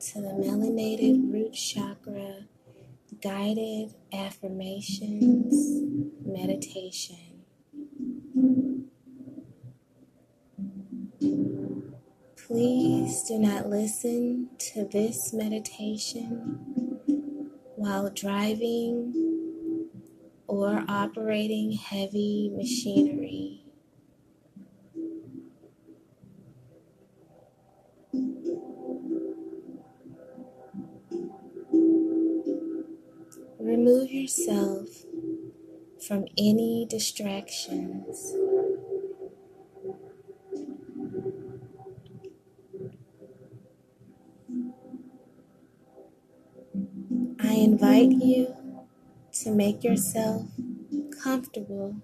to the melanated root chakra guided affirmations meditation. Please do not listen to this meditation while driving or operating heavy machinery. Remove yourself from any distractions. I invite you to make yourself comfortable.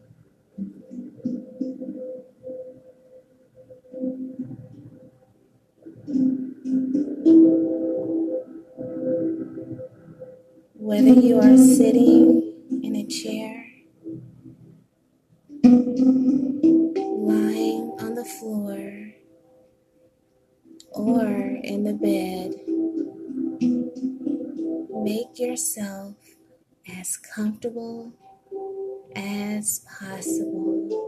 Whether you are sitting in a chair, lying on the floor, or in the bed, make yourself as comfortable as possible.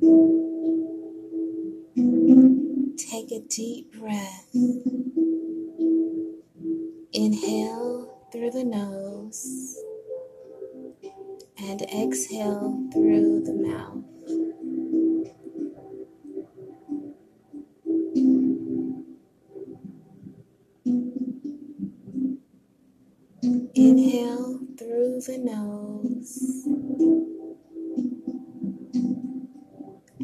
Take a deep breath. Inhale through the nose and exhale through the mouth. Inhale through the nose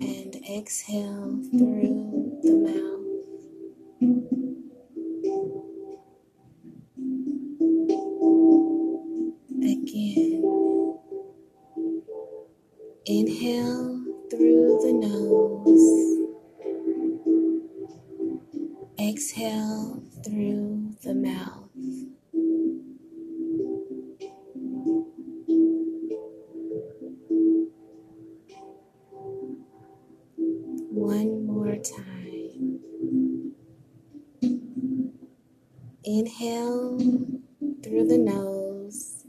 and exhale through the mouth. Again. Inhale through the nose. Exhale through the mouth. More time. Inhale through the nose.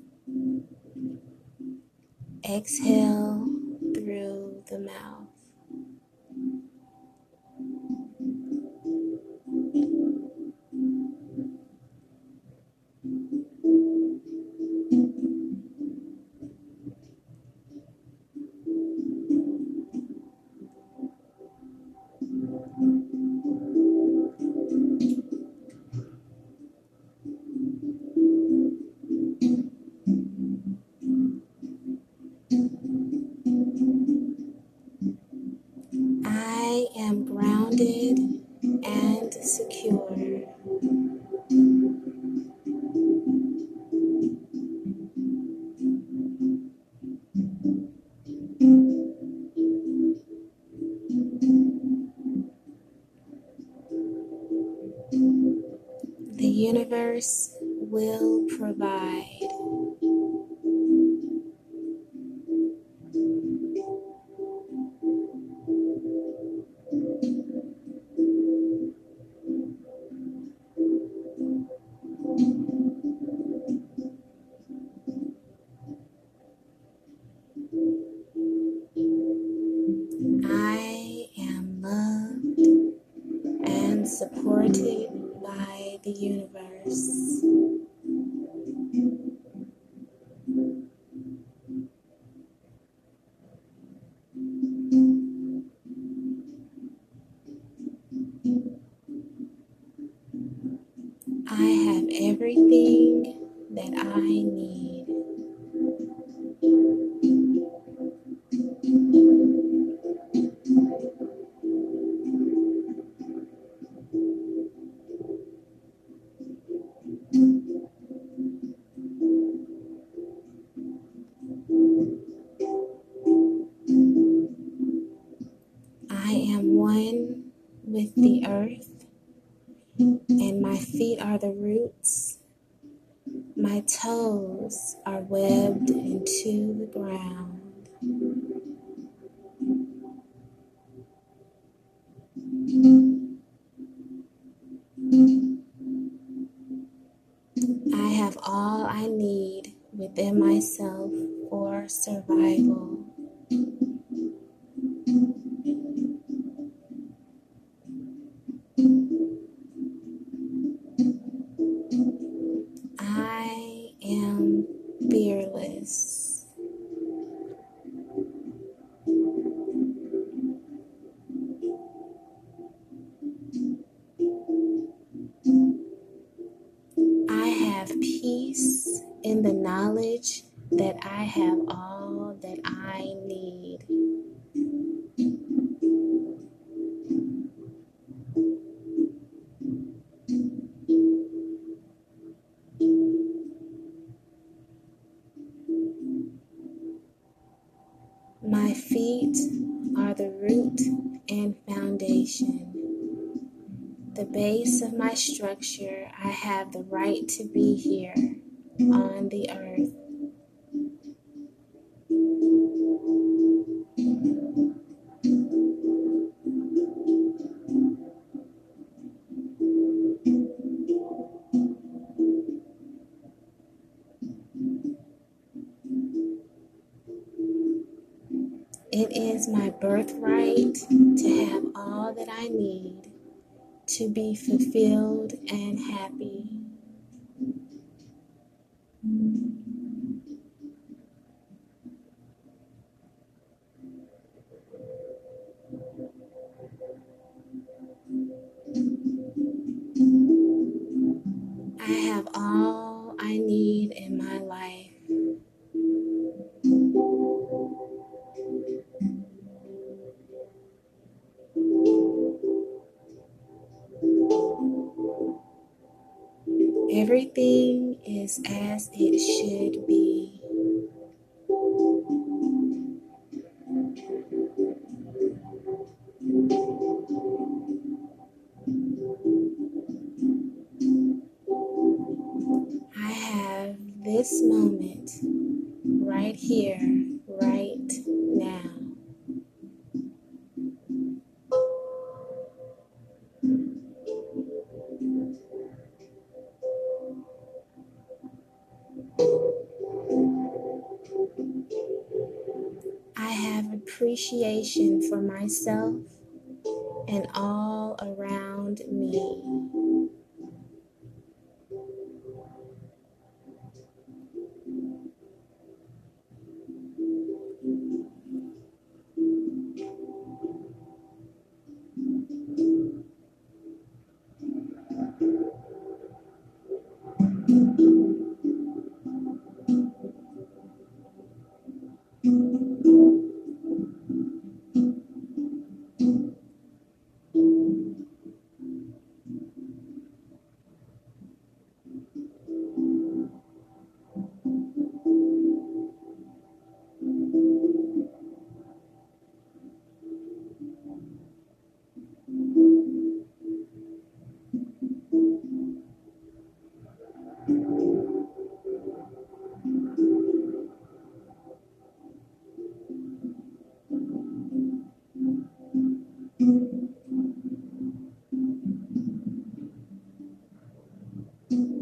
Exhale through the mouth. I am grounded and secure. The universe will provide. The universe. I have everything that I need. Are the roots. My toes are webbed into the ground. I have all I need within myself for survival. I have all that I need. My feet are the root and foundation. The base of my structure, I have the right to be here on the earth. It is my birthright to have all that I need to be fulfilled and happy. Everything is as it should be. I have this moment right here, right appreciation for myself and all around me. Sim.